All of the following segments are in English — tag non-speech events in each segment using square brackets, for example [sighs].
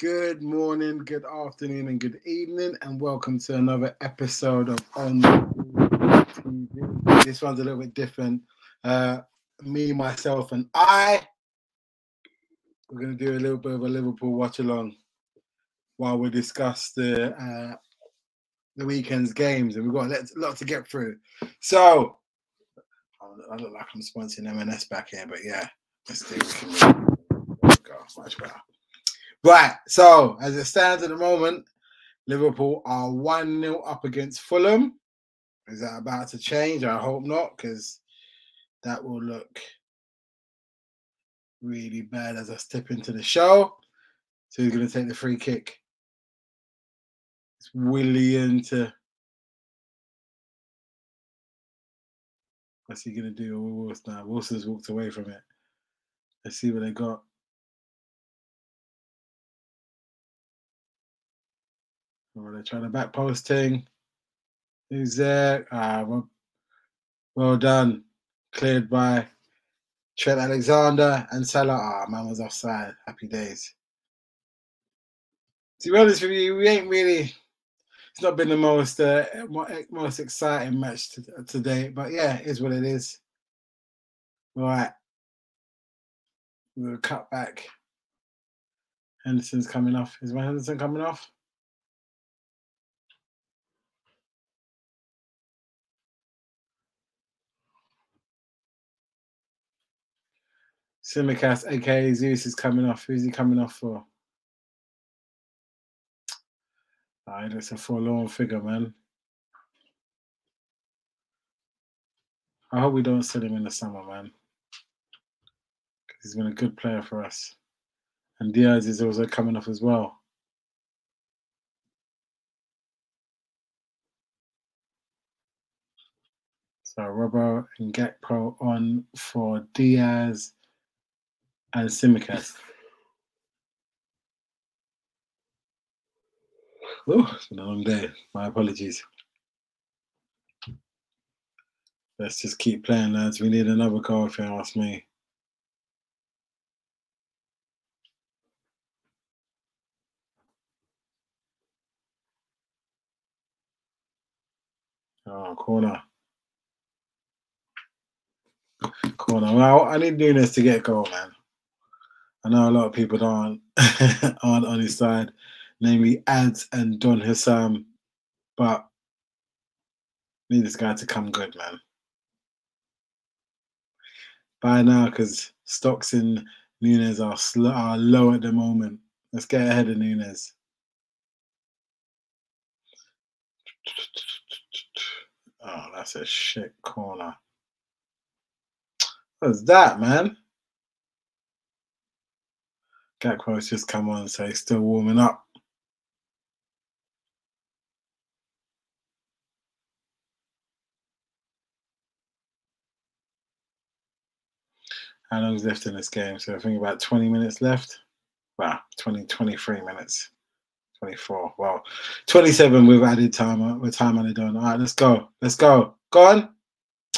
Good morning, good afternoon, and good evening, and welcome to another episode of On TV. This one's a little bit different. Uh, me, myself, and I. We're going to do a little bit of a Liverpool watch along while we discuss the uh, the weekend's games, and we've got a lot- to get through. So, I look like I'm sponsoring M&S back here, but yeah, let's do it. Much better. Right. So as it stands at the moment, Liverpool are 1 0 up against Fulham. Is that about to change? I hope not, because that will look really bad as I step into the show. So he's going to take the free kick. It's Willian to. What's he going to do? Now. Wilson's walked away from it. Let's see what they got. Or they're trying to back posting. Who's there? Ah, well, well done. Cleared by Trent Alexander and Salah. Ah, man was offside. Happy days. To be honest with you, we ain't really. It's not been the most uh, most exciting match to, today, but yeah, it is what it is. All right, we'll cut back. Henderson's coming off. Is my Henderson coming off? Tsimikas, aka Zeus, is coming off. Who's he coming off for? Ah, that's a forlorn figure, man. I hope we don't sell him in the summer, man. He's been a good player for us. And Diaz is also coming off as well. So Robbo and Gakpo on for Diaz and Tsimikas. Oh, it's been a long day. My apologies. Let's just keep playing, lads. We need another goal if you ask me. Oh, corner. Corner. Well, I need Nunez to get a goal, man. I know a lot of people aren't [laughs] aren't on his side, namely Ads and Don Hassam, but need this guy to come good, man. By now, because stocks in Nunez are sl- are low at the moment. Let's get ahead of Nunez. Oh, that's a shit corner. What's that, man? Gakpo's just come on, so he's still warming up. How long's left in this game? So I think about 20 minutes left. Wow, 20, 23 minutes. 24. Well, 27 with added time uh, with time added on. All right, let's go. Let's go. Go on.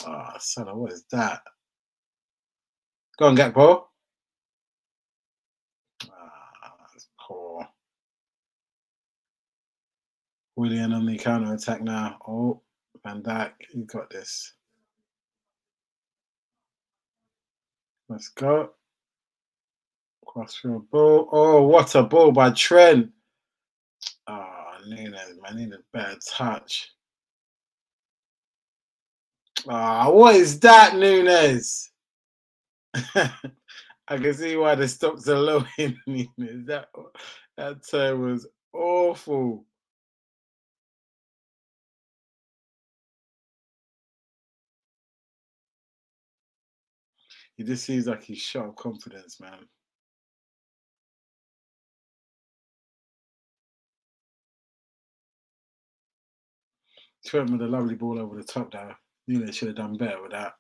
Oh, son what is that? Go on, Gakpo. Ah, that's poor. Willian on the counter attack now. Oh, Van Dijk, you got this. Let's go. cross Crossfield ball. Oh, what a ball by Trent. Oh, Nunez, man, need a better touch. Ah, what is that, Nunez? [laughs] I can see why the stocks are low in [laughs] Nunez. That that turn was awful. He just seems like he's shot of confidence, man. Trent with a lovely ball over the top there. Nunez should have done better with that.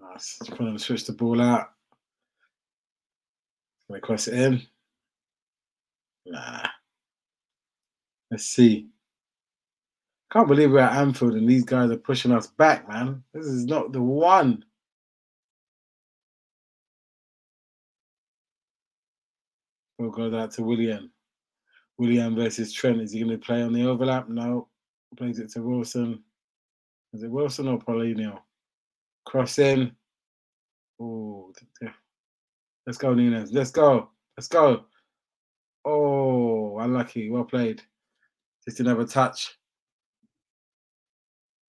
Nice. Just put him switch the ball out. Gonna cross it in. Nah. Let's see. Can't believe we're at Anfield and these guys are pushing us back, man. This is not the one. We'll go out to Willian. Willian versus Trent. Is he going to play on the overlap? No. Plays it to Wilson. Is it Wilson or Palhinha? Cross in. Oh, let's go, Nunez. Let's go. Let's go. Oh, unlucky. Well played. Just another touch.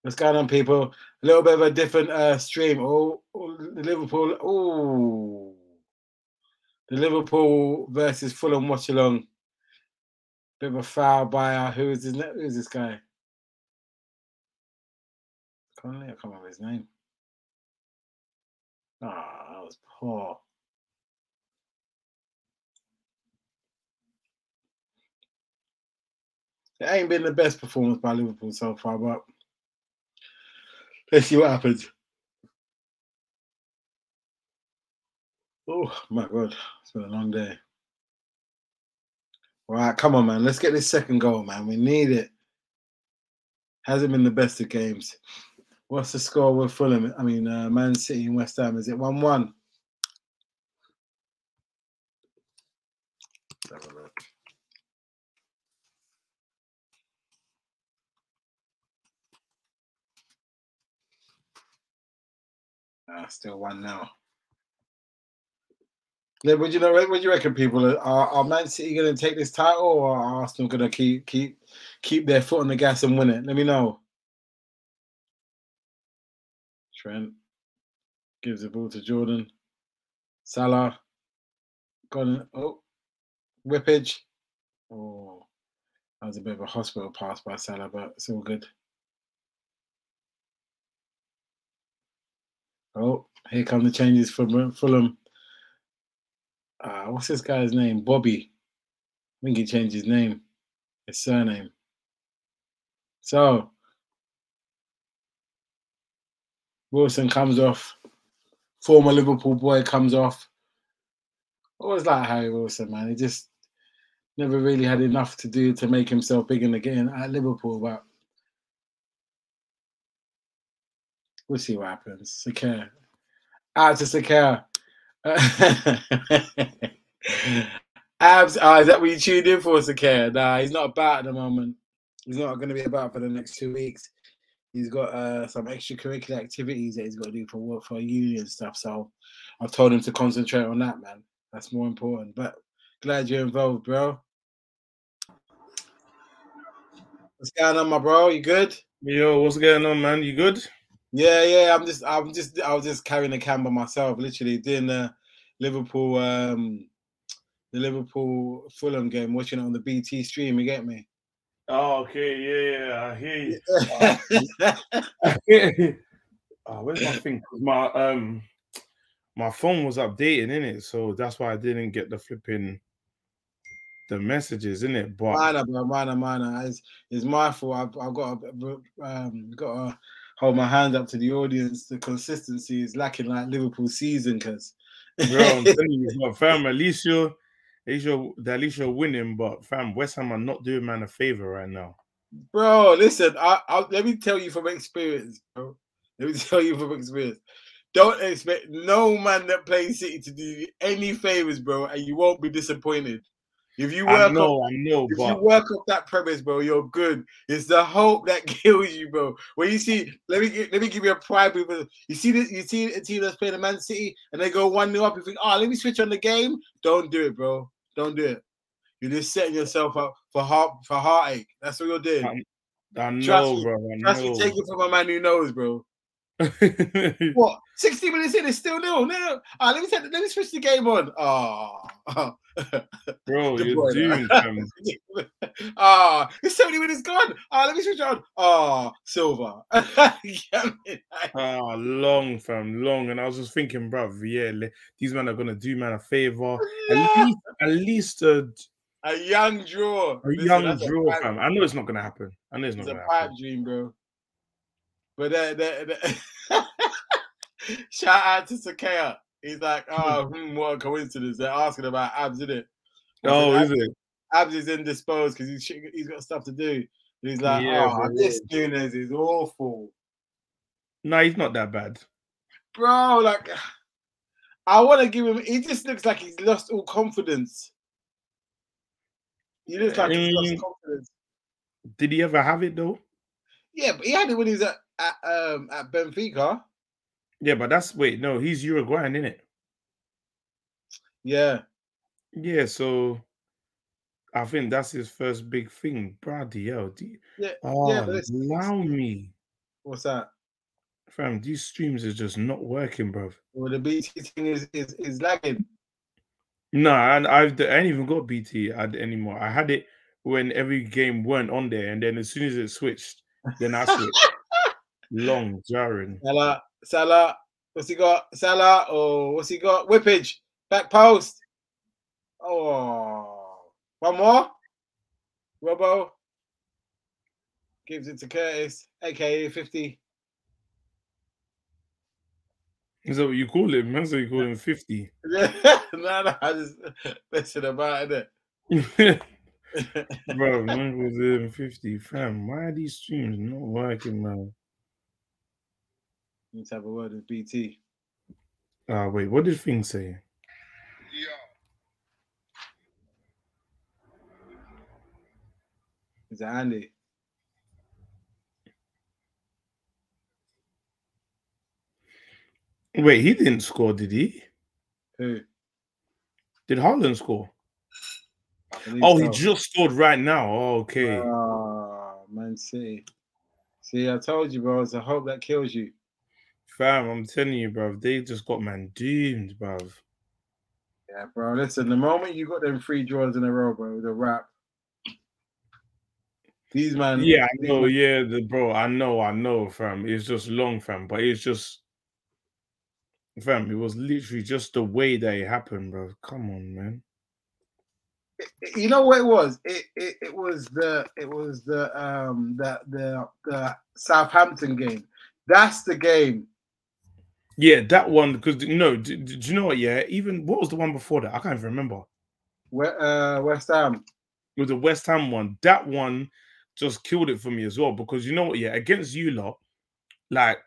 What's going on, people? A little bit of a different uh, stream. Oh, oh Liverpool. Oh, the Liverpool versus Fulham watch along. Bit of a foul by uh, who is this? Who is this guy? I can't remember his name. Ah, oh, that was poor. It ain't been the best performance by Liverpool so far, but let's see what happens. Oh my god, it's been a long day. All right, come on, man. Let's get this second goal, man. We need it. Hasn't been the best of games. What's the score with Fulham? I mean, uh, Man City and West Ham. Is it 1 1? Have a look. Ah, still one now. Would you know? What do you reckon, people? Are, are Man City going to take this title, or are Arsenal going to keep keep keep their foot on the gas and win it? Let me know. Trent gives the ball to Jordan. Salah an oh whippage. Oh, that was a bit of a hospital pass by Salah, but it's all good. Oh, here come the changes from Fulham. Uh, what's this guy's name? Bobby. I think he changed his name, his surname. So Wilson comes off. Former Liverpool boy comes off. Always like Harry Wilson, man. He just never really had enough to do to make himself big in again at Liverpool, but we'll see what happens. Sakir. Out to Sakir. Abs, oh, is that what you tuned in for, Sakir? Nah, he's not about at the moment. He's not going to be about for the next two weeks. He's got uh, some extracurricular activities that he's got to do for work for uni and stuff. So I've told him to concentrate on that, man. That's more important. But glad you're involved, bro. What's going on, my bro? You good? Yo, what's going on, man? You good? Yeah, yeah. I'm just, I'm just, I was just carrying the by myself, literally doing the Liverpool, um, the Liverpool Fulham game, watching it on the BT stream. You get me? Oh, okay, yeah, yeah, I hear you. [laughs] [laughs] oh, where's my thing? My um, my phone was updating in it, so that's why I didn't get the flipping the messages in it. But minor, bro, minor, minor. It's, it's my fault. I've, I've got to, um, got to hold my hand up to the audience. The consistency is lacking like Liverpool season, cause. Bro, I'm telling [laughs] you, fam, at least you're, at least you're, at least you're winning. But fam, West Ham are not doing man a favor right now. Bro, listen, I, I, let me tell you from experience, bro. Let me [laughs] tell you from experience. Don't expect no man that plays City to do any favors, bro, and you won't be disappointed. If you work, I know, up, I know, if but... you work up that premise, bro, you're good. It's the hope that [laughs] kills you, bro. When you see, let me let me give you a prime. example. You see this, you see a team that's playing the Man City and they go one 0 up. You think, oh, let me switch on the game. Don't do it, bro. Don't do it. You're just setting yourself up for heart for heartache. That's what you're doing. I, I know, trust bro. I trust me, take it from a man who knows, bro. [laughs] what? 60 minutes in, it's still nil. No. Ah, let me let me switch the game on. Oh, [laughs] bro, you're doomed. [laughs] Ah, it's 70 minutes gone. Ah, let me switch on. Oh, silver. ah, long, fam, long. And I was just thinking, bro, yeah, these men are gonna do man a favor. Yeah. At least, at least a a young draw. A Listen, young draw, a fam. I know it's not gonna happen. I know it's not it's gonna a pipe dream, bro. But that, that, that [laughs] shout out to Sakaya. He's like, oh, [laughs] hmm, what a coincidence. They're asking about abs, isn't it? Oh, is it? Abs is indisposed because he's he's got stuff to do. He's like, yeah, oh, this Nunez is awful. No, he's not that bad. Bro, like, [sighs] I want to give him, he just looks like he's lost all confidence. He looks like he's lost Mm. confidence. Did he ever have it though? Yeah, but he had it when he was at, at um at Benfica. Yeah, but that's wait, no, he's Uruguayan, isn't it? Yeah. Yeah, so I think that's his first big thing. Hell. do you- Yeah, Oh, yeah, it's- allow me. What's that? Fam, these streams are just not working, bro. Well, the BT thing is is, is lagging. No, and I've I ain't even got BT ad anymore. I had it when every game weren't on there, and then as soon as it switched, then I switched. Long jarring. Salah, Salah, what's he got? Salah, oh, what's he got? Whippage, back post. Oh, one more. Robbo gives it to Curtis, aka 50. Is that what you call him? That's what you call him 50. Yeah, [laughs] no, no, I just messing about it. [laughs] Bro, man was in 50. Fam, why are these streams not working, man? Let's have a word with BT. Ah, wait, what did thing say? Is it Andy? Wait, he didn't score, did he? Who? Did Haaland score? Oh, he just scored right now. Oh, okay. Ah, Man City. See, I told you, bro. It's a hope that kills you. Fam, I'm telling you, bro, they just got man doomed, bro. Yeah, bro. Listen, the moment you got them three draws in a row, bro, the wrap. These man. Yeah, I know, yeah, the bro, I know, I know, fam. It's just long, fam, but it's just fam, it was literally just the way that it happened, bro. Come on, man. You know what it was? It, it it was the it was the um the the the Southampton game. That's the game. Yeah, that one because no, do, do you know what? Yeah, even what was the one before that? I can't even remember. Where uh West Ham. It was the West Ham one. That one just killed it for me as well because you know what? Yeah, against you lot, like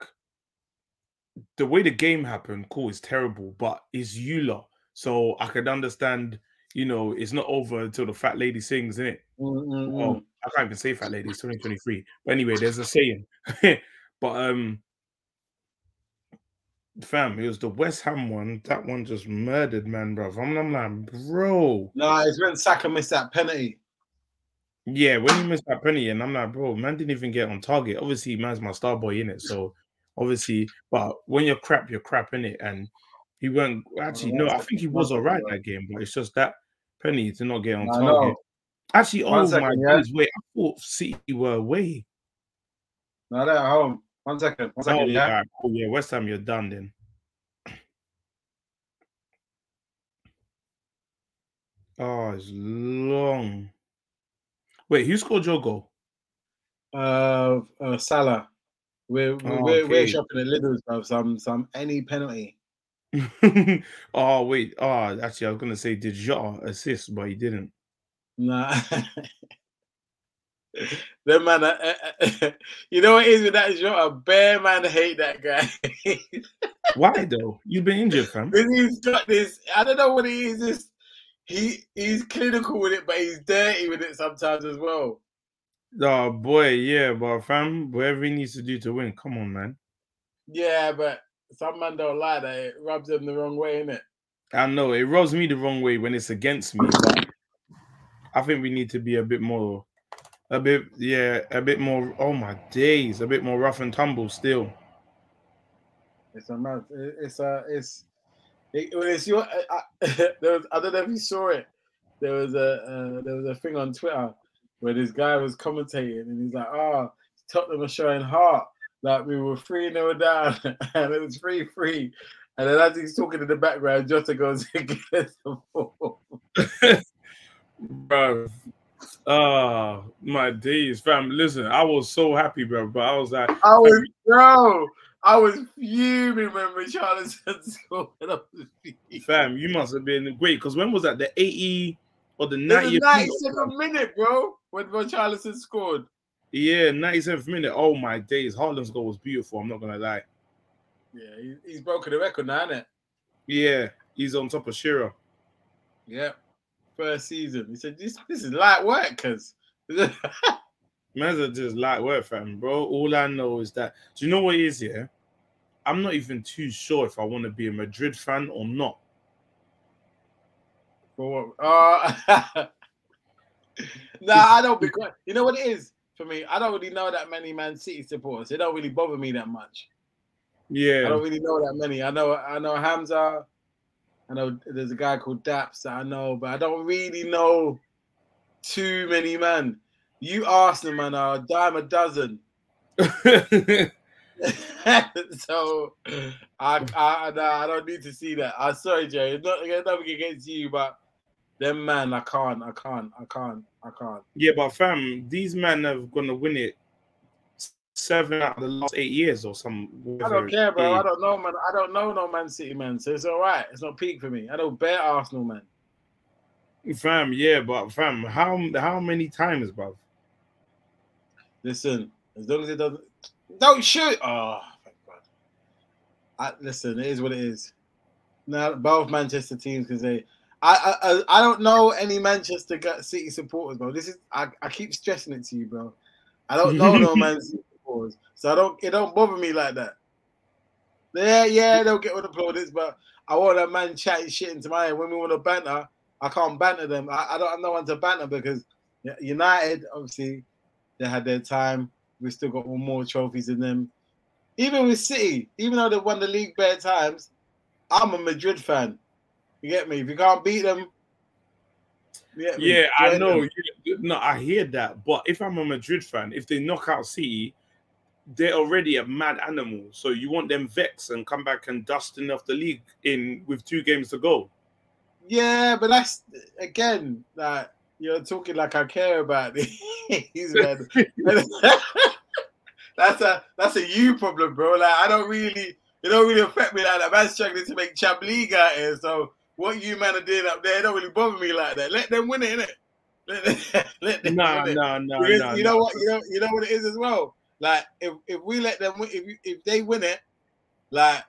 the way the game happened, cool, it's terrible, but it's you lot, so I could understand. You know, it's not over until the fat lady sings, innit? Mm, mm, Well. I can't even say fat lady. It's 2023. But anyway, there's a saying. [laughs] but um, fam, it was the West Ham one. That one just murdered, man, bro. I'm, I'm like, bro. No, it's when Saka missed that penalty. Yeah, when he missed that penalty, and I'm like, bro, man didn't even get on target. Obviously, man's my star boy in it. So obviously, but when you're crap, you're crap in it. And he went actually, no, I think he was all right that game, but it's just that penny to not get on I target. know. Actually, One oh second, my yeah. days, wait, I thought City were away. No, they're at home. One second. One Oh, second. yeah, Yeah. cool. yeah, West Ham, you're done then. [clears throat] Oh, it's long. Wait, who scored your goal? Uh, uh Salah. We're we're, Oh, we're, we're okay. shopping at Lidl's, bro. Some some any penalty. [laughs] oh wait, oh actually, I was gonna say did Jota assist, but he didn't. Nah. [laughs] Them man, uh, uh, uh, [laughs] you know what it is with that shot? A bear man hate that guy. [laughs] Why though? You've been injured, fam. [laughs] He's got this. I don't know what it is. This he he's clinical with it, but he's dirty with it sometimes as well. Oh boy, yeah, but fam, whatever he needs to do to win, come on, man. Yeah, but some man don't like that. It rubs them the wrong way, innit? I know it rubs me the wrong way when it's against me, but I think we need to be a bit more, a bit, yeah, a bit more. Oh my days, a bit more rough and tumble still. It's a it- It's a it's. It, when it's your. I, I, [laughs] there was, I don't know if you saw it. There was a uh, there was a thing on Twitter where this guy was commentating and he's like, "Oh, Tottenham are showing heart. Like we were three 0 down [laughs] and it was three three." And then as he's talking in the background, Jota goes [laughs] and gets the ball. bro. Oh my days, fam. Listen, I was so happy, bro. But I was like, I was [laughs] bro. I was fuming when Richarlison scored. I was fuming. fam, you must have been great. Because when was that? The 80 or the It was 90th? 97 minute, bro, when Richarlison scored. Yeah, 97th minute. Oh my days. Haaland's goal was beautiful. I'm not gonna lie. Yeah, he's broken the record now, isn't it? Yeah, he's on top of Shearer. Yeah. First season. He said, "This this is light work, cause." [laughs] Man's just light work, fam, bro. All I know is that. Do you know what it is? Yeah, I'm not even too sure if I want to be a Madrid fan or not. For what? Uh, [laughs] nah, I don't. Because you know what it is for me. I don't really know that many Man City supporters. It don't really bother me that much. Yeah, I don't really know that many. I know. I know Hamza. I know there's a guy called Daps that I know, but I don't really know too many man. You Arsenal man are a dime a dozen. [laughs] so I I, nah, I don't need to see that. I'm sorry, Jay. It's not nothing against you, but them man, I can't, I can't, I can't, I can't. yeah, but fam, these men have gonna win it seven out of the last eight years or some. I don't care, bro. I don't know, man. I don't know no Man City man, so it's all right. It's not peak for me. I don't bear Arsenal man. Fam, yeah, but fam, how how many times, bro? Listen, as long as it doesn't, don't shoot. Oh, thank God. I, listen, it is what it is. Now both Manchester teams can say. I, I I don't know any Manchester City supporters, bro. This is I, I keep stressing it to you, bro. I don't know no [laughs] Man City so I don't it don't bother me like that. Yeah, yeah, they'll get all the plaudits, but I want a man chatting shit into my ear. When we want to banter, I can't banter them. I, I don't have no one to banter because United, obviously, they had their time. We still got one more trophies than them. Even with City, even though they won the league bare times, I'm a Madrid fan. You get me? If you can't beat them, yeah, I know. You, no, I hear that. But if I'm a Madrid fan, if they knock out City, they're already a mad animal. So you want them vex and come back and dust enough the league in with two games to go. Yeah, but that's again that you're talking like I care about [laughs] these man. [laughs] that's a that's a you problem, bro. Like I don't really it don't really affect me like that. I'm struggling to make Champ League out here. So what you man are doing up there, it don't really bother me like that. Let them win it, innit? Let them, [laughs] let them no, win it. no, no, no. you know what? You know, you know what it is as well. Like if, if we let them win, if if they win it, like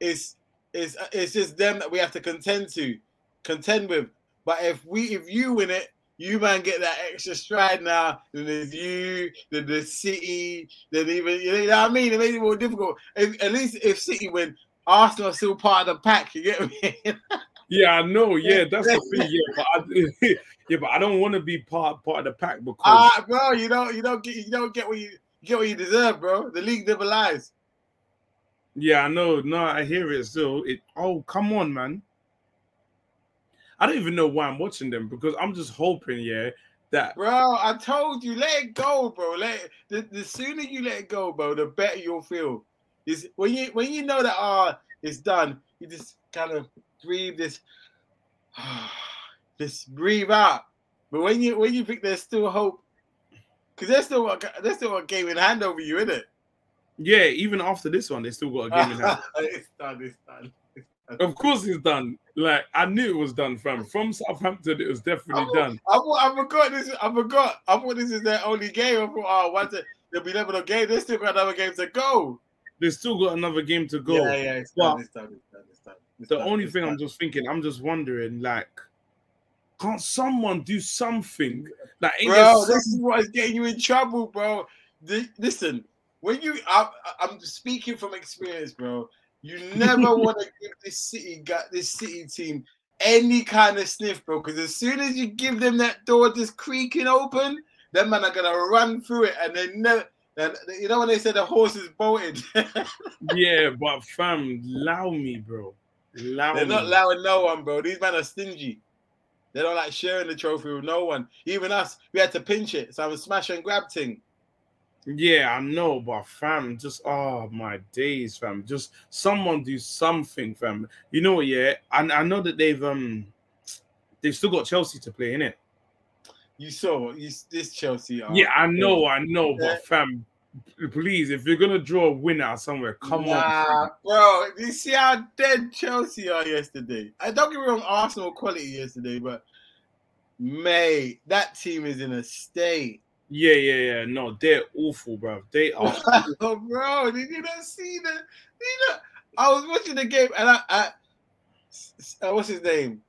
it's it's it's just them that we have to contend to, contend with. But if we if you win it, you man get that extra stride now. Then there's you, then the City, then even you know what I mean. It makes it more difficult. If, at least if City win, Arsenal are still part of the pack. You get me? [laughs] Yeah, I know. Yeah, [laughs] that's the thing. Yeah, but I, [laughs] yeah, but I don't want to be part part of the pack because Ah, bro, you don't you don't get you don't get what you get what you deserve, bro. The league never lies. yeah, I know. No, I hear it still. It. Oh, come on, man. I don't even know why I'm watching them because I'm just hoping, yeah, that Bro, I told you, let it go, bro. Let it, the, the sooner you let it go, bro, the better you'll feel. Is when you when you know that ah it's done, you just kind of breathe this, [sighs] just breathe out. But when you when you think there's still hope, because there's still a, there's still a game in hand over you, isn't it? yeah, even after this one, they still got a game in hand. [laughs] it's done. It's done. Of course, it's done. Like I knew it was done from from Southampton. It was definitely I, done. I, thought- I forgot this. I forgot. I thought this is their only game. I thought, oh, once it, they'll be level of game. They still got another game to go. They still got another game to go. Yeah, yeah, it's done. It's done. It's done. It's done. It's the done, only thing I'm just thinking, I'm just wondering, like, can't someone do something? Like, bro, this is what is getting you in trouble, bro. Listen, when you, I, I'm speaking from experience, bro. You [laughs] never want to give this city, got this city team any kind of sniff, bro. Because as soon as you give them that door just creaking open, them man are gonna run through it, and they never. And you know when they said the horse is bolted, [laughs] yeah, but fam, allow me, bro. Allow they're me. not allowing no one, bro. These men are stingy. They don't like sharing the trophy with no one. Even us, we had to pinch it. So I'm a smash and grab thing. Yeah, I know, but fam, just oh my days, fam. Just someone do something, fam. You know what? Yeah, and I, know that they've um they've still got Chelsea to play in it. You saw you, this Chelsea. Are, Yeah, I know, I know, but fam, please, if you're gonna draw a winner somewhere, come on. nah, fam. bro. You see how dead Chelsea are yesterday. I don't get me wrong, Arsenal quality yesterday, but mate, that team is in a state. Yeah, yeah, yeah. No, they're awful, bro. They are. oh, [laughs] bro, did you not see the? Did you not, I was watching the game and I, uh, what's his name?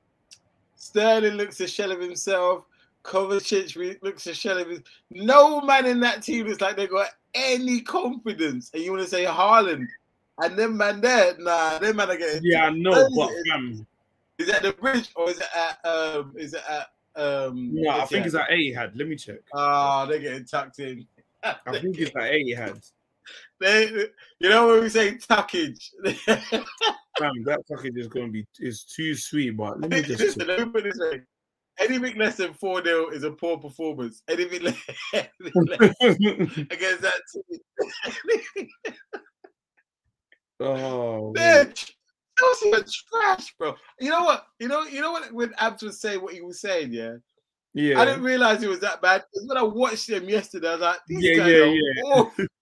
Sterling looks a shell of himself. Kovacic looks a shell of his. No man in that team looks like they got any confidence. And you want to say Haaland, and then man there, nah, them man are getting. Yeah, I know, but um, is that the bridge or is it at um is it at um no, I think it's at Etihad. Let me check. Ah, oh, they're getting tucked in. I think it's at Etihad. [laughs] They, you know when we say tuckage. [laughs] Fam, that tuckage is gonna be is too sweet, but let me just Listen, let me put this way. Anything less than 4 0 is a poor performance. Anything less, anything less against that team. oh, [laughs] Bitch. Chelsea are trash, bro. You know what? You know, you know what when Abs was saying what he was saying, yeah. Yeah. I didn't realize it was that bad. Because when I watched them yesterday, I was like, these Yeah, guys yeah, are yeah. awful. [laughs]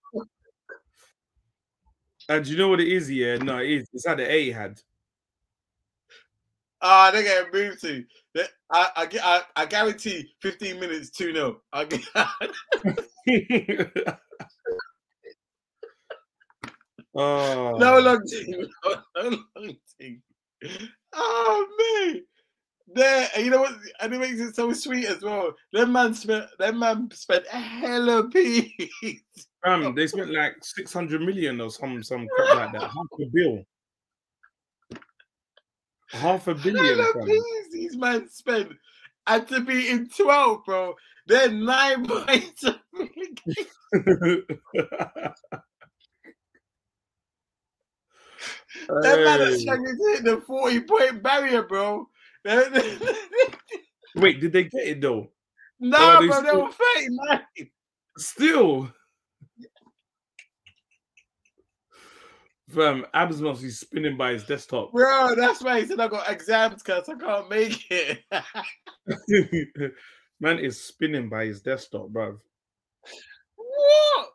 And you know what it is? Yeah, no, it is. It's at the Etihad. Ah, they're getting moved to. They- I, I, I, I guarantee 15 minutes 2 0. I gu- [laughs] oh, no long team. No no long team. Oh, man. There, you know what? And it makes it so sweet as well. That man spent, that man spent a hell of peas. Fam, they spent like six hundred million or some some crap like that. Half a bill. Half a billion. Hell of fam. peas these man spent. And to be in 12, bro, they're nine [laughs] points. of. That man is struggling to hit the 40 point barrier, bro. [laughs] Wait, did they get it though? No, bro, they they were 39. Still. Fam, Abs must be spinning by his desktop. Bro, that's why he said I got exams because I can't make it. [laughs] Man is spinning by his desktop, bro. what?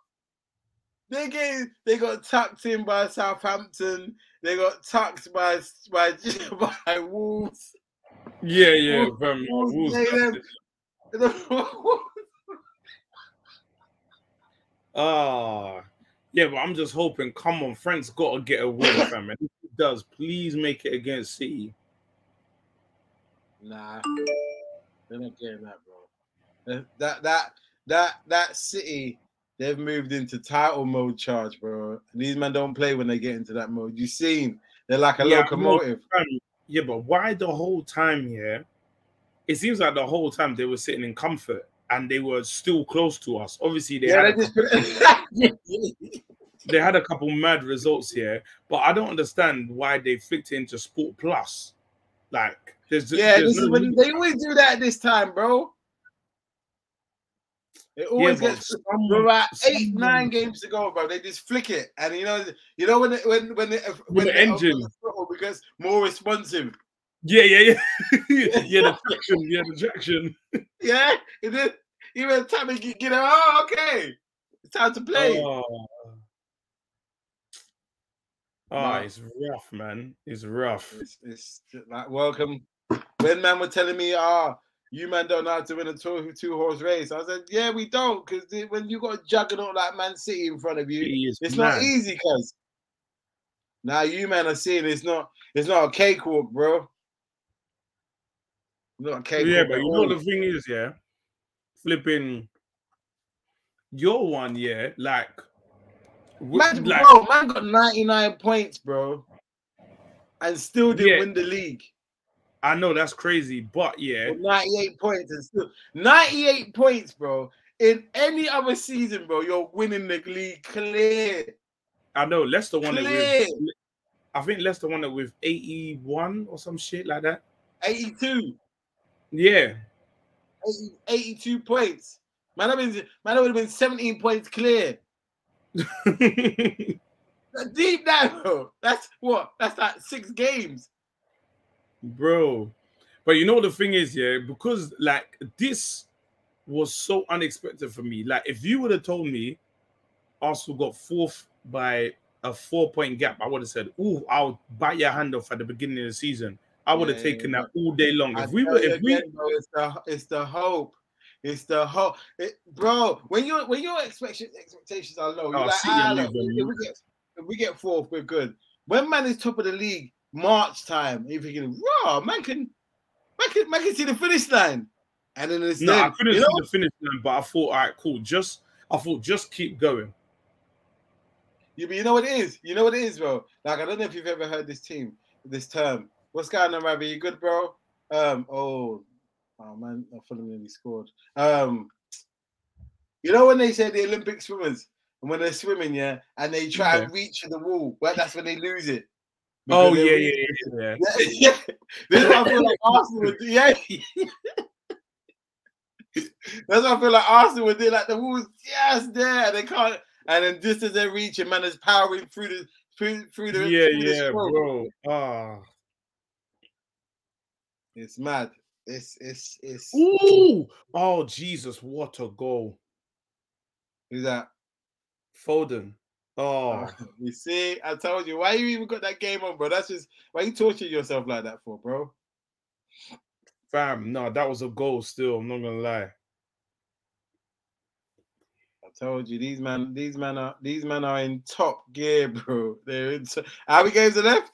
They get they got tucked in by Southampton. They got tucked by by [laughs] by Wolves. Yeah, yeah, Wolves- fam. Wolves [laughs] Wolves. Ah, yeah, but I'm just hoping. Come on, Frank's got to get a win, fam. And if he does, please make it against City. Nah, they're not getting that, bro. That that that that, City, they've moved into title mode charge, bro. And these men don't play when they get into that mode. You seen? They're like a Yeah, locomotive. Yeah, but why the whole time? Yeah, it seems like the whole time they were sitting in comfort and they were still close to us. Obviously, they Yeah, had just put [laughs] they had a couple mad results here, but I don't understand why they flicked into Sport Plus. Like, there's Yeah, there's this is when they always do that this time, bro. It always but gets some- Bro, about eight, some- nine games to go, bro. They just flick it, and you know, you know when it, when when it, when the engine. because more responsive. Yeah, yeah, yeah, [laughs] yeah. The traction, yeah, the traction. Yeah, it is. Even time to get, get it. Oh, okay, it's time to play. Oh. Oh, it's rough, man. It's rough. It's, it's like welcome. When man were telling me, ah, you man don't know how to win a two two horse race, I said, yeah, we don't, because when you got a juggernaut like Man City in front of you, It's mad. not easy, cuz. Now you man are seeing it's not it's not a cakewalk, bro. Not a. Yeah, but you know the thing is, yeah, flipping your one, yeah, like, man, like bro, man got 99 points, bro. And still didn't Yeah. win the league. I know that's crazy, but yeah, 98 points and still 98 points, bro. In any other season, bro, you're winning the league clear. I know Leicester won it with. I think Leicester won it with eighty-one or some shit like that. 82. Yeah, 80 82 points. Man, that means man, that would have been 17 points clear. [laughs] Deep down, bro. That's what? That's like six games. bro. But you know what the thing is, yeah, because like this was so unexpected for me. Like, if you would have told me Arsenal got fourth by a four-point gap, I would have said, "Oh, I'll bite your hand off at the beginning of the season." I would have Yeah, taken that all day long. I If we were, if we, again, bro, it's the it's the hope. It's the hope, it, bro. When you when your expectations expectations are low, you're Oh, like, ah, look, if we get if we get fourth, we're good. When man is top of the league, March time, you're thinking, raw man can man I can, I can see the finish line. And then it's No, them. I couldn't you see know? the finish line, but I thought, all right, cool. Just I thought just keep going. You, but you know what it is? You know what it is, bro? Like, I don't know if you've ever heard this team, this term. What's going on, Ravi? You good, bro? Um, oh, oh man, I Fulham nearly scored. Um, you know when they say the Olympic swimmers, and when they're swimming, yeah, and they try and reach the wall, well, that's when they lose it. Oh Because yeah, yeah, yeah, yeah. yeah, [laughs] yeah. This is what I feel like Arsenal would do. Yeah. [laughs] That's what I feel like Arsenal would do. Like the wall's just there, they can't. And then just as they're reaching, man is powering through the through, through the Yeah, through yeah, stroke. bro. Ah. It's mad. It's it's it's. Ooh. Oh Jesus, what a goal. Who's that? Foden. Oh, [laughs] You see, I told you. Why you even got that game on, bro? That's just why you torturing yourself like that for, bro. fam. No, that was a goal still. I'm not gonna lie. I told you these man, these man are these men are in top gear, [laughs] bro. They're in. To- How many games are left?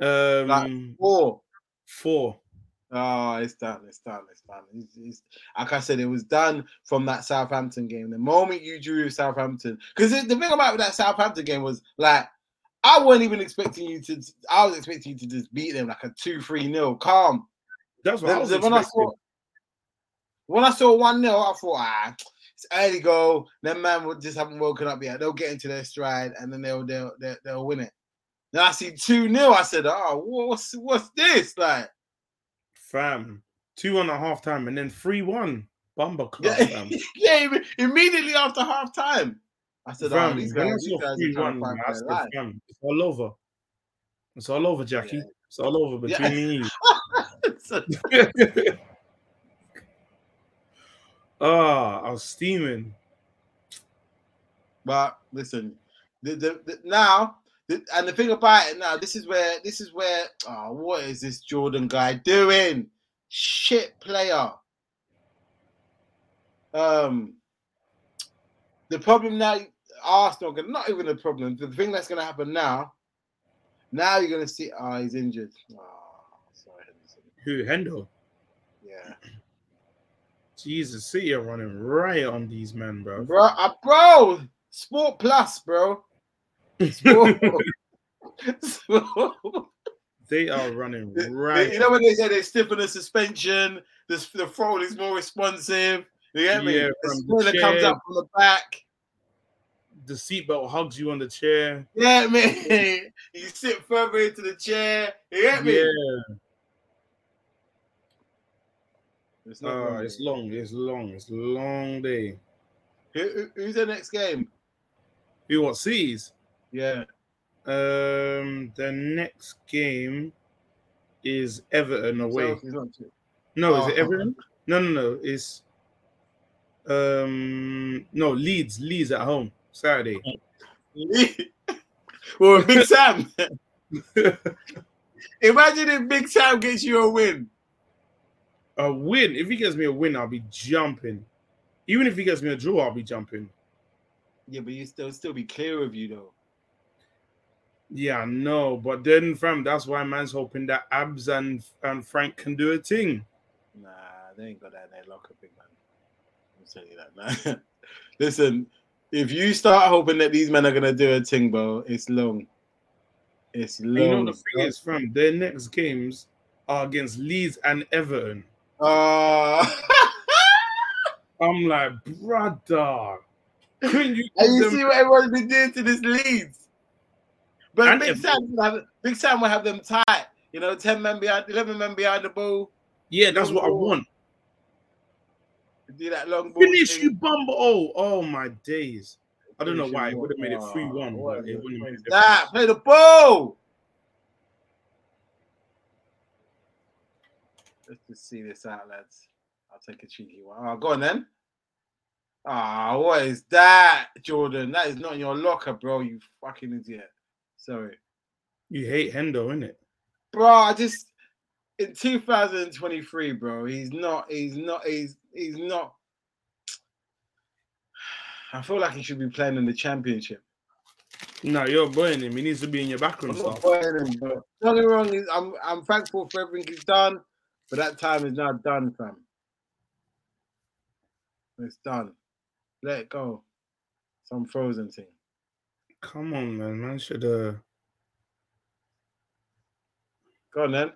Um Four. four. Oh, it's done. It's done. It's done. It's, it's, like I said, it was done from that Southampton game. The moment you drew with Southampton, because the, thing about that Southampton game was like, I wasn't even expecting you to. I was expecting you to just beat them like a two-three nil, calm. That's what I Then- was when I saw when I saw one 0 I thought, ah, it's early goal. Them man would just haven't woken up yet. They'll get into their stride and then they'll they'll they'll, they'll win it. Then I see two 0 I said, oh, what's what's this like? Fam. Two and a half time and then three one. Bumper club, Yeah, fam. [laughs] yeah, immediately after half time. I said, oh, Fam, these when guys, these guys are three one, fight I said, fam, it's all over. It's all over, Jackie. Yeah. It's all over Yeah. between me and So- you. [laughs] Ah, I was steaming. But listen, the, the, the now and the thing about it now, this is where this is where oh, what is this Jordan guy doing? Shit player. Um, the problem now, Arsenal, not even the problem. The thing that's going to happen now, now you're going to see. Oh, he's injured. Oh, sorry, Who Hendo? Yeah, [clears throat] Jesus, City are running right on these men, bro. bro, uh, bro, Sport Plus, bro. Sport. [laughs] Sport. They are running right. You know when they say they stiffen the suspension, the, the throttle is more responsive. You get me? Yeah, the from the spoiler comes chair. up from the back. the seatbelt hugs you on the chair. You get me? [laughs] you sit further into the chair. You get me? Yeah. It's not ah, wrong, it's long. It's long. It's a long day. Who, who- who's the next game? Who what sees? Yeah. Um, the next game is Everton away. Too- No, is it Oh. Everton? No, no, no. It's um no Leeds. Leeds at home Saturday. [laughs] well, Big Sam. [laughs] Imagine if Big Sam gets you a win. a win. If he gets me a win, I'll be jumping. Even if he gets me a draw, I'll be jumping. Yeah, but you still still be clear of you though. Yeah, no. But then, fam, that's why man's hoping that Abs and and Frank can do a thing. Nah, they ain't got that in their locker, big man. I'm telling you that, man. [laughs] Listen, if you start hoping that these men are gonna do a thing, bro, it's long. It's long. you know the thing is, fam, their next games are against Leeds and Everton. Uh, I'm like, brother, couldn't you? [laughs] and you them- see what everyone's been doing to this Leeds. But And Big if- Sam, will have, Big Sam will have them tight. You know, ten men behind, eleven men behind the ball. yeah, that's what I want. Do that long ball. Finish thing. you, bumble. Oh, oh my days. I don't know why him it would have made it 3 1, Oh, it wouldn't have made a That difference. play the ball. Let's just see this out, lads. I'll take a cheeky one. Oh, go on then. Ah, what is that, Jordan? That is not in your locker, bro. You fucking idiot. Sorry, You hate Hendo, innit? bro. I just in 2023, bro. He's not. He's not. He's. He's not. I feel like he should be playing in the championship. No, you're buying him. He needs to be in your backroom I'm not stuff. him, but don't get me wrong. I'm I'm thankful for everything he's done. But that time is now done, fam. It's done. Let it go. Some frozen thing. Come on, man. Man should uh Go on then.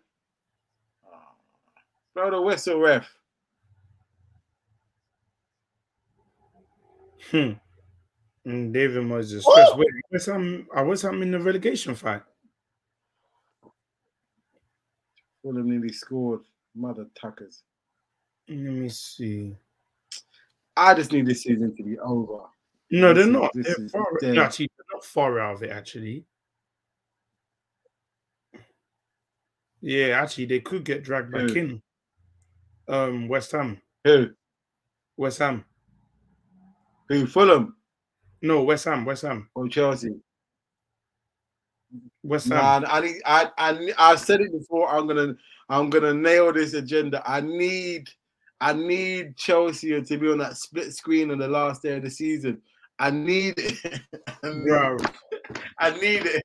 Blow the whistle, ref. hmm. And David Moyes stressed. Wait, where's some I was I'm in the relegation fight. Fulham nearly scored. Mother tuckers. Let me see. I just need this season to be over. No, This they're not. this They're far, actually, they're not far out of it, actually. Yeah, actually, they could get dragged back Who? in. Um, West Ham. Who? West Ham. Who? Fulham No, West Ham. West Ham. or Chelsea? West Ham. Man, I need. I. I. I've said it before. I'm gonna. I'm gonna nail this agenda. I need. I need Chelsea to be on that split screen on the last day of the season. I need it. [laughs] I need, Bro, I need it.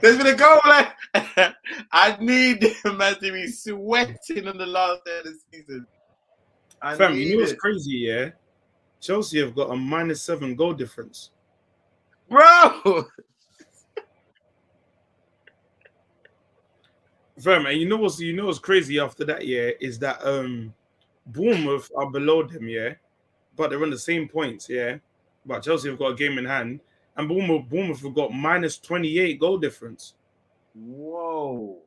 There's been a goal. Like, [laughs] I need them [laughs] man to be sweating on the last day of the season. I fam, you know what's crazy, yeah? Chelsea have got a minus seven goal difference. bro. Fam, and you know what's you know what's crazy after that, yeah, is that um Bournemouth are below them, yeah, but they're on the same points, yeah. But Chelsea have got a game in hand, and Bournemouth, Bournemouth have got minus 28 goal difference. Whoa.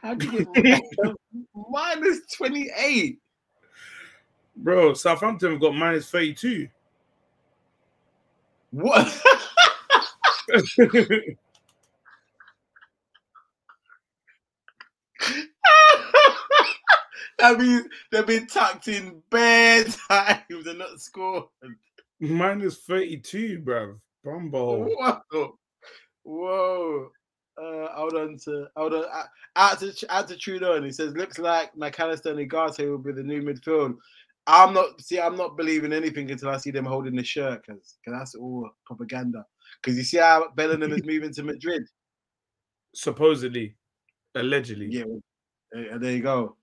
How do you get [laughs] minus 28? Bro, Southampton have got minus 32. What? [laughs] that means they've been tucked in bare [laughs] times and not scored. Minus 32, bro. Bumbo. Whoa. Whoa. Uh, hold on to hold on. Uh, Out to out to Trudeau, and he says, "Looks like McAllister and Ugarte will be the new midfield." I'm not see. I'm not believing anything until I see them holding the shirt, because that's all propaganda. Because you see how Bellingham is moving to Madrid. Supposedly, allegedly. Yeah, uh, there you go.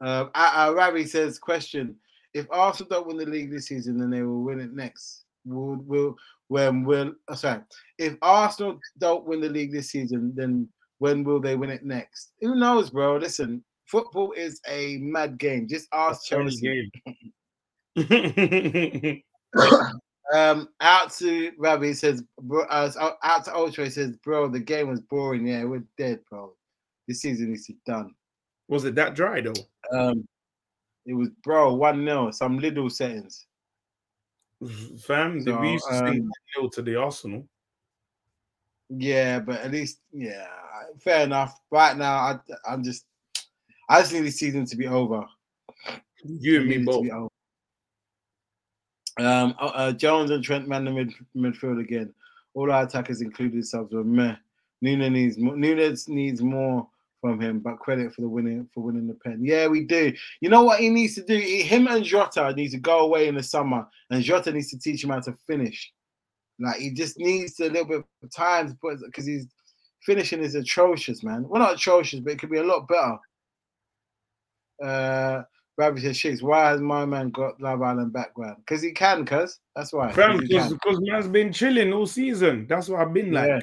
Uh, uh, Ravi says, "Question: If Arsenal don't win the league this season, then they will win it next. Will will when will oh, sorry? If Arsenal don't win the league this season, then when will they win it next? Who knows, bro? Listen, football is a mad game. Just ask Chelsea. game. [laughs] [laughs] Um, out to Ravi says, bro, uh, out to Ultra says, bro, the game was boring. Yeah, we're dead, bro. This season is done. Was it that dry though? Um, it was bro one 0 some little settings. Fam, So, we used to um, nil to the Arsenal. Yeah, but at least yeah, fair enough. Right now, I I'm just I just need the season to be over. You and me need it to both. Um, uh, uh, Jones and Trent man the mid, midfield again. All our attackers, including subs, were meh. Nunez needs more. Nunez needs more from him, but credit for the winning for winning the pen. Yeah, we do. You know what he needs to do? Him and Jota need to go away in the summer, and Jota needs to teach him how to finish. Like he just needs a little bit of time to put because he's finishing is atrocious, man. Well, not atrocious, but it could be a lot better. Uh, Rabbit says, "Shakes, why has my man got Love Island background? Because he can, cuz that's why. 'cause Fam, he because because man's been chilling all season. That's what I've been like. Yeah.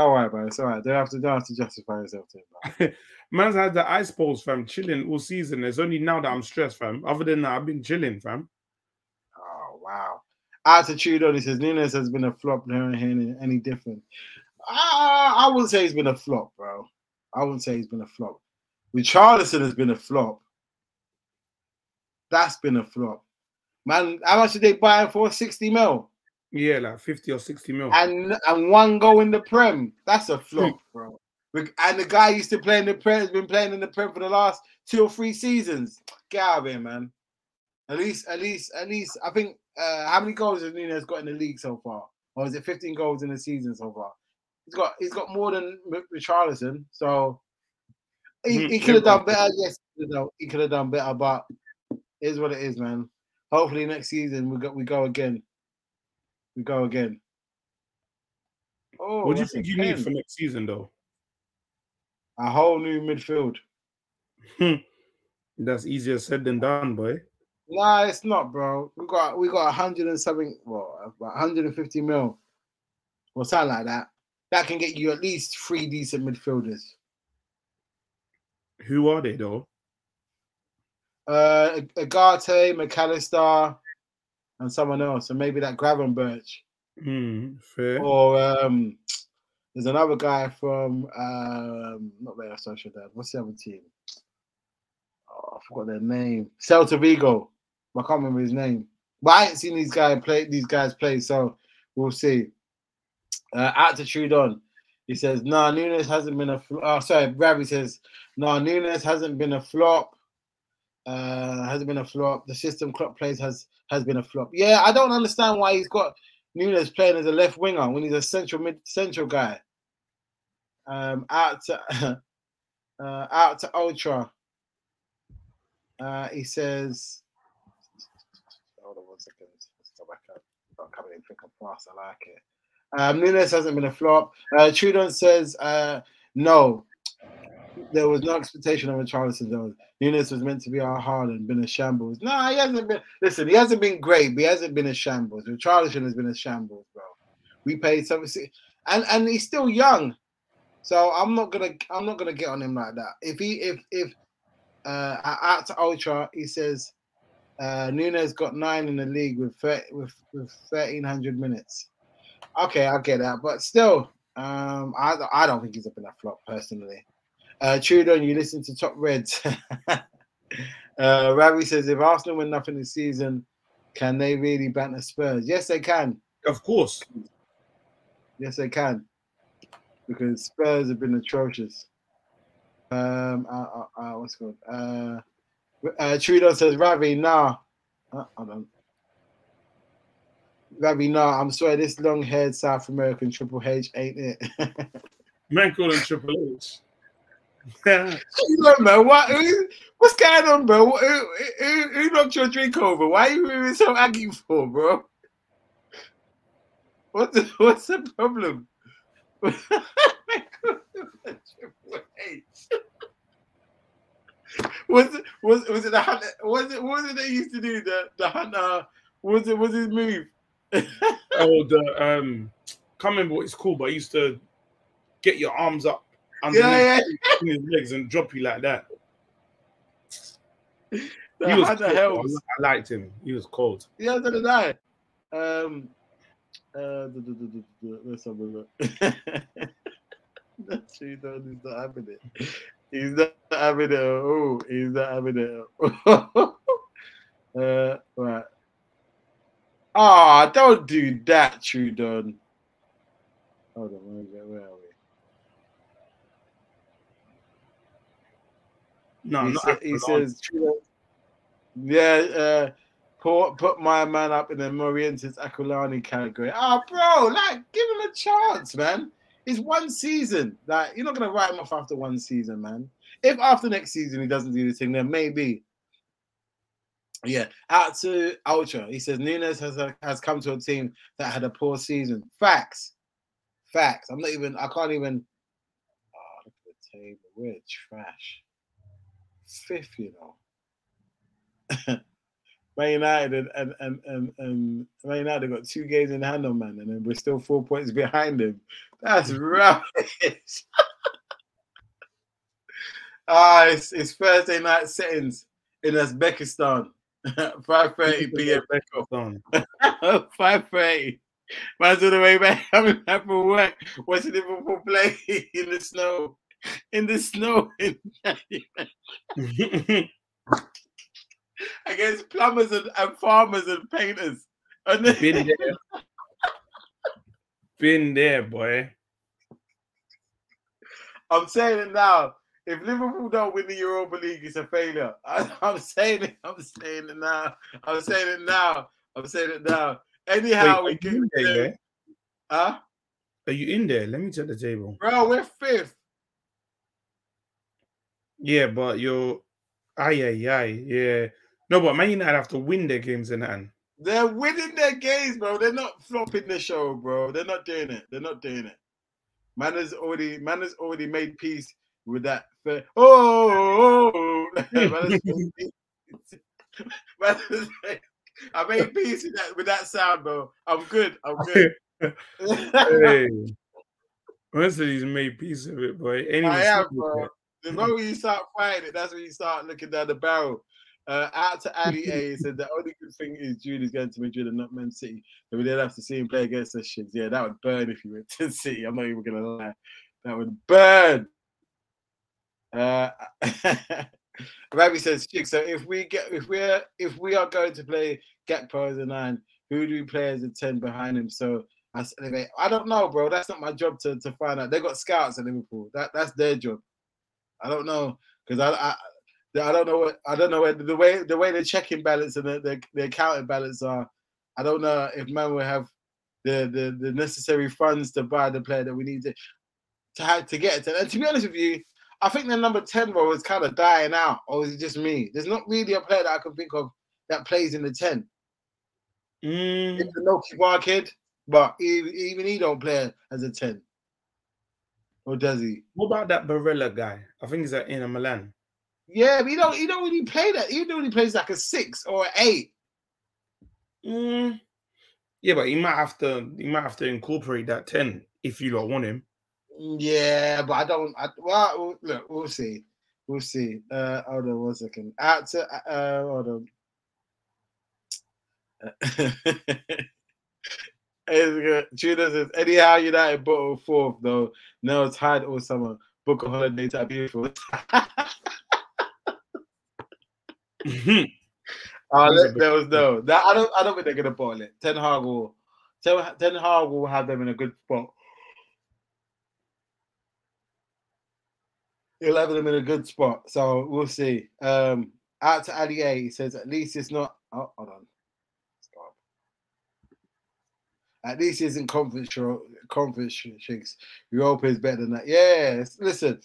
Don't worry about it. It's all right. Don't have to, don't have to justify yourself to him. man. Man's had the ice balls, fam, chilling all season. It's only now that I'm stressed, fam. Other than that, I've been chilling, fam. Oh wow. Attitude on he says Nunez has been a flop. Never hearing any different. I, I wouldn't say he's been a flop, bro. I wouldn't say he's been a flop. Richarlison has been a flop. That's been a flop. Man, how much did they buy him for? 60 mil. Yeah, like 50 or 60 mil. And and one goal in the Prem. That's a flop, bro. And the guy used to play in the Prem, has been playing in the Prem for the last two or three seasons. Get out of here, man. At least, at least, at least, I think uh, how many goals has Nunez got in the league so far? Or is it 15 goals in the season so far? He's got he's got more than Richarlison, so he, Mhm, he could have done better. Yes, you know, he could have done better, but it is what it is, man. Hopefully next season we go we go again. We go again. Oh, what do you think you need for next season, though? a whole new midfield? That's easier said than done, boy. Nah, it's not, bro. We got we got a hundred and something, well, about 150 mil, or something like that. That can get you at least three decent midfielders. Who are they though? Uh, Ugarte, McAllister, and someone else, and maybe that Gravenberch. Hmm, fair. Or um, there's another guy from um, not Real Sociedad. What's the other team? Oh, I forgot their name. Celta Vigo. I can't remember his name. But I ain't seen these guys play. These guys play, so we'll see. Uh, out to Trudon. He says, "No, nah, Nunez hasn't been a. Fl- oh, sorry, Ravi says, "No, nah, Nunez hasn't been a flop. Uh, hasn't been a flop. The system Klopp plays has has been a flop. Yeah, I don't understand why he's got Nunez playing as a left winger when he's a central mid central guy. Um, out to [laughs] uh, out to Ultra. Uh, he says, hold on one second. Let's go back up. I'm coming in quick and fast. I like it. Um, Nunez hasn't been a flop. Uh, Trudon says, uh, no, there was no expectation of a Richarlison though. Nunez was meant to be our Haaland, been a shambles. No, he hasn't been. Listen, he hasn't been great, but he hasn't been a shambles. Richarlison has been a shambles, bro. We paid something, and and he's still young, so I'm not gonna I'm not gonna get on him like that. If he if if uh, to Ultra, he says uh, Nunes got nine in the league with 30, with with 1300 minutes. Okay, I get that, but still, um, I I don't think he's up in that flop personally. Uh, Trudon, you listen to Top Reds. [laughs] uh, Ravi says, if Arsenal win nothing this season, can they really banter Spurs? Yes, they can. Of course. Yes, they can. Because Spurs have been atrocious. Um, uh, uh, uh, what's it called? Uh, uh, Trudon says, Ravi, nah. Uh, hold on. Ravi, nah, I'm sorry, this long haired South American Triple H ain't it. [laughs] Man called him Triple H. Look, man, what, who, what's going on, bro? Who, who, who knocked your drink over? Why are you moving so aggy for, bro? What's the, what's the problem? [laughs] was it was was it the hunter? Was it what was it they used to do the the hunter? Was it was his move? [laughs] oh, the um, can't remember what it's called, but I used to get your arms up yeah, yeah. his legs and drop you like that. He was cold, hell. I liked him. He was cold. Yeah, so did I. Um, uh, let's have a look. [laughs] That's true. He's not having it. He's not having it. Oh, he's not having it. [laughs] uh, right. Ah, oh, don't do that, Trudon. Hold on, where, where are we? No, he, sa- he says, yeah, uh, put, put my man up in the Morientes Aquilani category. Oh, bro, like, give him a chance, man. It's one season. Like, you're not going to write him off after one season, man. If after next season he doesn't do the thing, then maybe. Yeah, out to Ultra. He says Nunez has a, has come to a team that had a poor season. Facts, facts. I'm not even. I can't even. Oh, look at the table. We're trash fifth, you know. [laughs] Man United and and and and Man United got two games in hand on man, and then we're still four points behind him. That's rubbish. [laughs] ah, it's, it's Thursday night settings in Uzbekistan. 5:30 p.m. 5:30. Man's on the way back, coming back from work, watching Liverpool play [laughs] in the snow [laughs] in the snow against [laughs] plumbers and, and, farmers and painters. And Been there. Been there, boy. I'm saying it now. If Liverpool don't win the Europa League, it's a failure. [laughs] I, am saying it. I'm saying it now. I'm saying it now. I'm saying it now. Anyhow, Wait, we get there. Huh? Are you in there? Let me check the table. Bro, we're fifth. Yeah, but you're aye aye aye. Yeah. No, but Man United have to win their games in hand. They're winning their games, bro. They're not flopping the show, bro. They're not doing it. They're not doing it. Man has already man has already made peace with that. Oh, [laughs] oh, oh, [laughs] I made peace with that, with that sound, bro. I'm good. I'm good. [laughs] hey. Most of these made peace of it, boy. Anyway, I am, bro. The moment you start fighting it, that's when you start looking down the barrel. Uh, out to Ali A said the only good thing is Jude is going to Madrid and not Man City. But we didn't have to see him play against us shit. Yeah, that would burn if you went to [laughs] City. I'm not even gonna lie. That would burn. Uh [laughs] Ravi says, Chick, so if we get if we're if we are going to play Gakpo as a nine, who do we play as a 10 behind him? So I I don't know, bro. That's not my job to, to find out. They got scouts at Liverpool. That that's their job. I don't know because I, I I don't know what I don't know where the way the way the checking balance and the, the, the accounting balance are. I don't know if man will have the, the the necessary funds to buy the player that we need to to have to get it. And to be honest with you, I think the number 10 role is kind of dying out, or is it just me? There's not really a player that I can think of that plays in the 10. Mm. It's the Noki Bar kid, but even, even he don't play as a 10. Or does he? What about that Barella guy? I think he's at Inter Milan. Yeah, but he don't he don't really play that. He only plays like a six or an eight. Mm. Yeah, but he might have to he might have to incorporate that 10 if you don't want him. Yeah, but I don't. I, well, look, we'll see. We'll see. Uh, hold on one second. Out to uh, hold on. [laughs] Tuna says, anyhow, United bottle fourth though. No, it's hard all summer. Book a holiday to beautiful. oh, there was no. That I don't. I don't think they're gonna bottle it. Ten Hag will. Ten, Ten Hag will have them in a good spot. He'll have them in a good spot. So we'll see. Um, out to Ali A, he says, at least it's not. Oh, hold on. At least in conference conference shakes. Europa is better than that. Yes. Listen,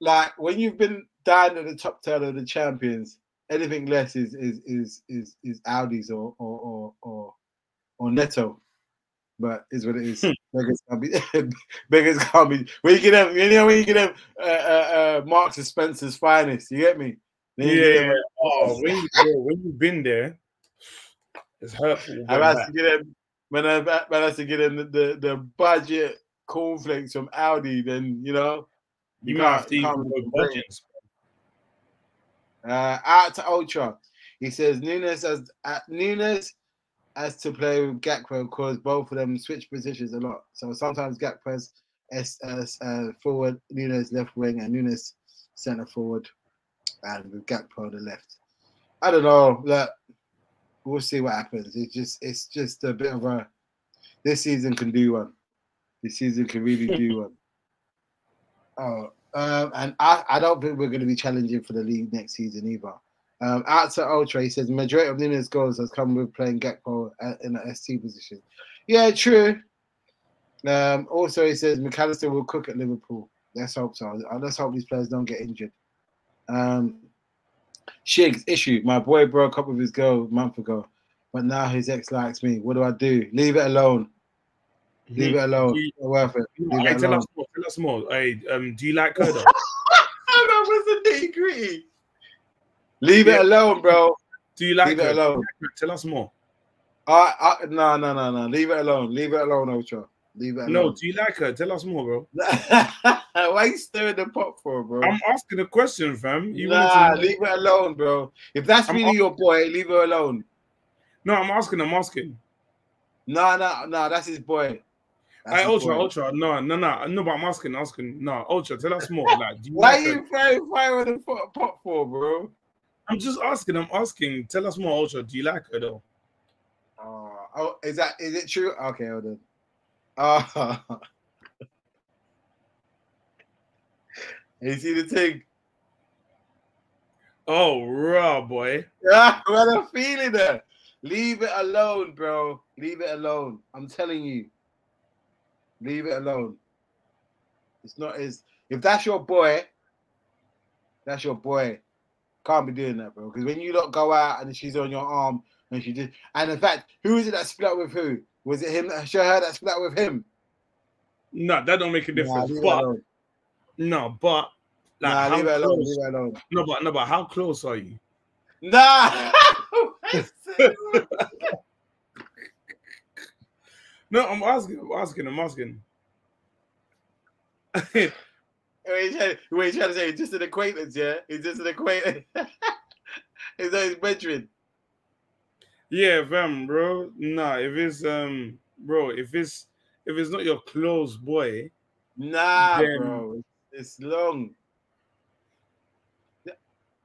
like when you've been down at the top ten of the champions, anything less is is is is is Aldis or or or or, or Netto. But is what it is. beggars can't be [laughs] beggars can't be when you get them, you know when you get them uh, uh, uh Marks and Spencer's finest, you get me? Then yeah. Them, oh, when you when you've been there, it's hurtful. I've had to get them when I when I to get in the, the, the budget cornflakes from Aldi, then you know you, you might have to eat budgets. Uh, out to Ultra, he says Nunez as uh, Nunez as to play with Gakpo because both of them switch positions a lot. So sometimes Gakpo's as uh, forward, Nunez left wing, and Nunez centre forward, and with Gakpo on the left. I don't know. Look, we'll see what happens. It's just it's just a bit of a this season can do one. This season can really do [laughs] one. Oh, um, and I, I don't think we're going to be challenging for the league next season either. Um, out to Ultra, he says majority of Nunez goals has come with playing Gakpo in the ST position. Yeah, true. Um, also, he says McAllister will cook at Liverpool. Let's hope so. Let's hope these players don't get injured. Um, Shigs issue. My boy broke up with his girl a month ago, but now his ex likes me. What do I do? Leave it alone. Leave it alone. You, worth it. Leave hey, it tell alone. us more. Tell us more. Hey, um, do you like her? Though? [laughs] [laughs] that was the nitty gritty. Leave yeah. it alone, bro. Do you like Leave her? it alone. Tell us more. I, I, no, no, no, no. Leave it alone. Leave it alone, Ultra. Leave alone. No, do you like her? Tell us more, bro. [laughs] Why you stirring the pot for, bro? I'm asking a question, fam. You nah, leave her alone, bro. If that's I'm really asking... your boy, leave her alone. No, I'm asking. I'm asking. No, no, no. That's his boy. That's hey, Ultra, boy. Ultra. No, no, no, no. But I'm asking, asking. No, Ultra. Tell us more. Like, you why like are you throwing fire with the pot for, bro? I'm just asking. I'm asking. Tell us more, Ultra. Do you like her though? Uh, oh, is that is it true? Okay, hold on. [laughs] Uh, you see the thing? Oh, raw boy. Yeah, what a feeling there. Leave it alone, bro. Leave it alone. I'm telling you. Leave it alone. It's not as if that's your boy, that's your boy. Can't be doing that, bro. Because when you don't go out and she's on your arm and she did, and in fact, who is it that split with who? Was it him that her that split with him? No, that don't make a difference. Nah, but no, but Like, nah, leave it alone. Leave it alone. No, but no, but how close are you? Nah. [laughs] No, I'm asking. I'm asking. I'm asking. [laughs] Wait, he's trying, wait, he's trying to say he's just an acquaintance, yeah? He's just an acquaintance. [laughs] he's not his bedroom. Yeah, fam, bro. Nah, if it's um, bro, if it's if it's not your close boy, Nah, Then- bro. It's long.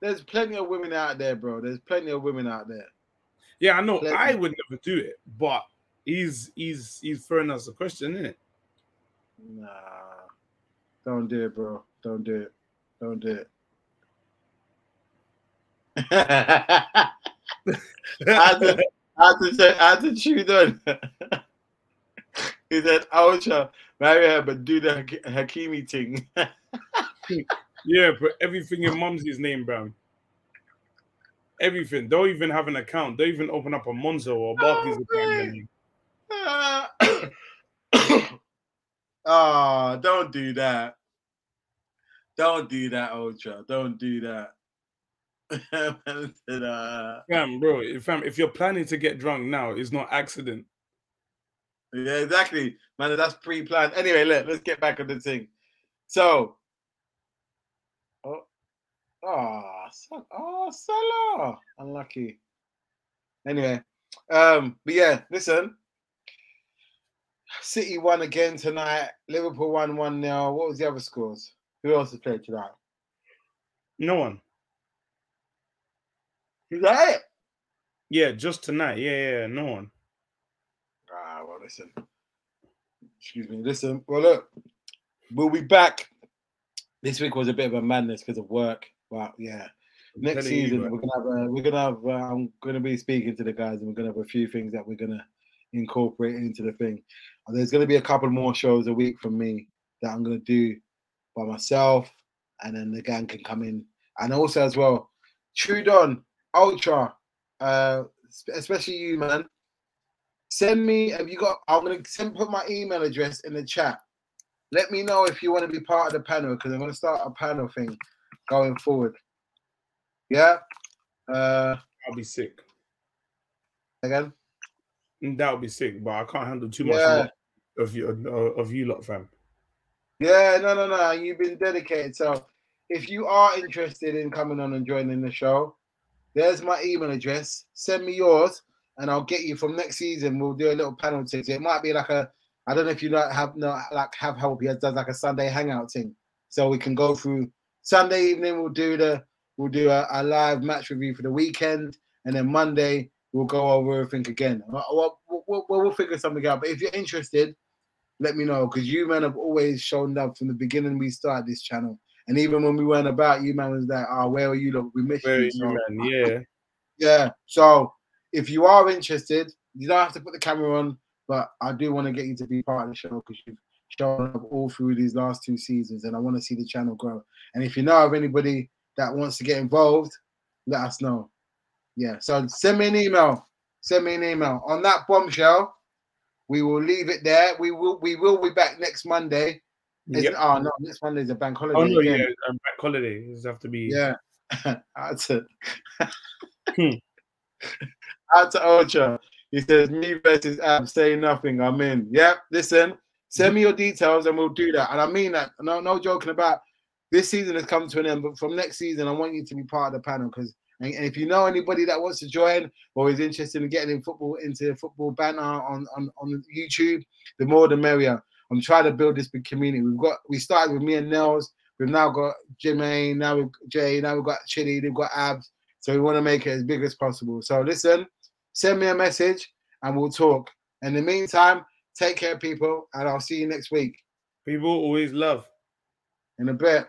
There's plenty of women out there, bro. There's plenty of women out there. yeah, I know Let I would never do it, but he's he's he's throwing us a question, isn't it? Nah. Don't do it, bro. Don't do it. Don't do it. [laughs] I had to, I had to, say- I had to tune on. he said, Ultra, marry her, but do the Hakimi thing. [laughs] Yeah, but everything in Mumsy's name, bro. Everything. Don't even have an account. Don't even open up a Monzo or oh, Barclays Oh, account. man. anymore. [coughs] oh, ah, don't do that. Don't do that, Ultra. Don't do that. [laughs] Ta-da. Uh, fam, bro, if fam, if you're planning to get drunk now, it's not accident. yeah, exactly. Man, that's pre-planned. Anyway, look, let's get back on the thing. So, oh, oh, oh, Salah, unlucky. Anyway, um, but yeah, listen. City won again tonight. Liverpool won one 0 What was the other scores? Who else has played tonight? No one. Is that it? Yeah, just tonight. Yeah, yeah, yeah, no one. Ah, well, listen. Excuse me. Listen. Well, look, we'll be back. This week was a bit of a madness because of work. But yeah, I'm next telling you, season we're gonna have. Uh, we're gonna have. Uh, I'm gonna be speaking to the guys, and we're gonna have a few things that we're gonna incorporate into the thing. And there's gonna be a couple more shows a week from me that I'm gonna do by myself, and then the gang can come in, and also as well, Trudon Ultra, uh, especially you, man. Send me. Have you got? I'm gonna send put my email address in the chat. Let me know if you want to be part of the panel because I'm gonna start a panel thing going forward. Yeah. Uh, I'll be sick. again. That would be sick, but I can't handle too much Yeah. of you of you lot, fam. Yeah. No, no, no. You've been dedicated. So, if you are interested in coming on and joining the show, there's my email address. Send me yours, and I'll get you from next season. We'll do a little panel thing. So it might be like a. I don't know if you know have no like have help. He does like a Sunday hangout thing, so we can go through Sunday evening. We'll do the we'll do a, a live match review for the weekend, and then Monday we'll go over everything again. We'll, we'll, we'll, we'll figure something out. But if you're interested, let me know because you men have always shown love from the beginning we started this channel. And even when we weren't about, you man was like, "Oh, where are you? Look, we missed Very you." So, man. Yeah. yeah. So if you are interested, you don't have to put the camera on, but I do want to get you to be part of the show because you've shown up all through these last two seasons, and I want to see the channel grow. And if you know of anybody that wants to get involved, let us know. Yeah. So send me an email. Send me an email on that bombshell. We will leave it there. We will we will be back next Monday. Is Yep. Oh no, next Monday is a bank holiday. Oh no, again. yeah, um, back holiday. This have to be. Yeah. [laughs] That's it. Hmm. [laughs] Out to Ultra. He says, me versus Ab, say nothing. I'm in. Yep. Listen, send me your details and we'll do that. And I mean that. No, no joking about this season has come to an end, but from next season, I want you to be part of the panel because and, and if you know anybody that wants to join or is interested in getting in football into the football banner on, on, on YouTube, the more the merrier. I'm trying to build this big community. We've got we started with me and Nels. We've now got Jermaine, now we've Jay, now we've got Chili, they've got Abs. So we want to make it as big as possible. So listen, send me a message and we'll talk. In the meantime, take care, people, and I'll see you next week People always love. in a bit.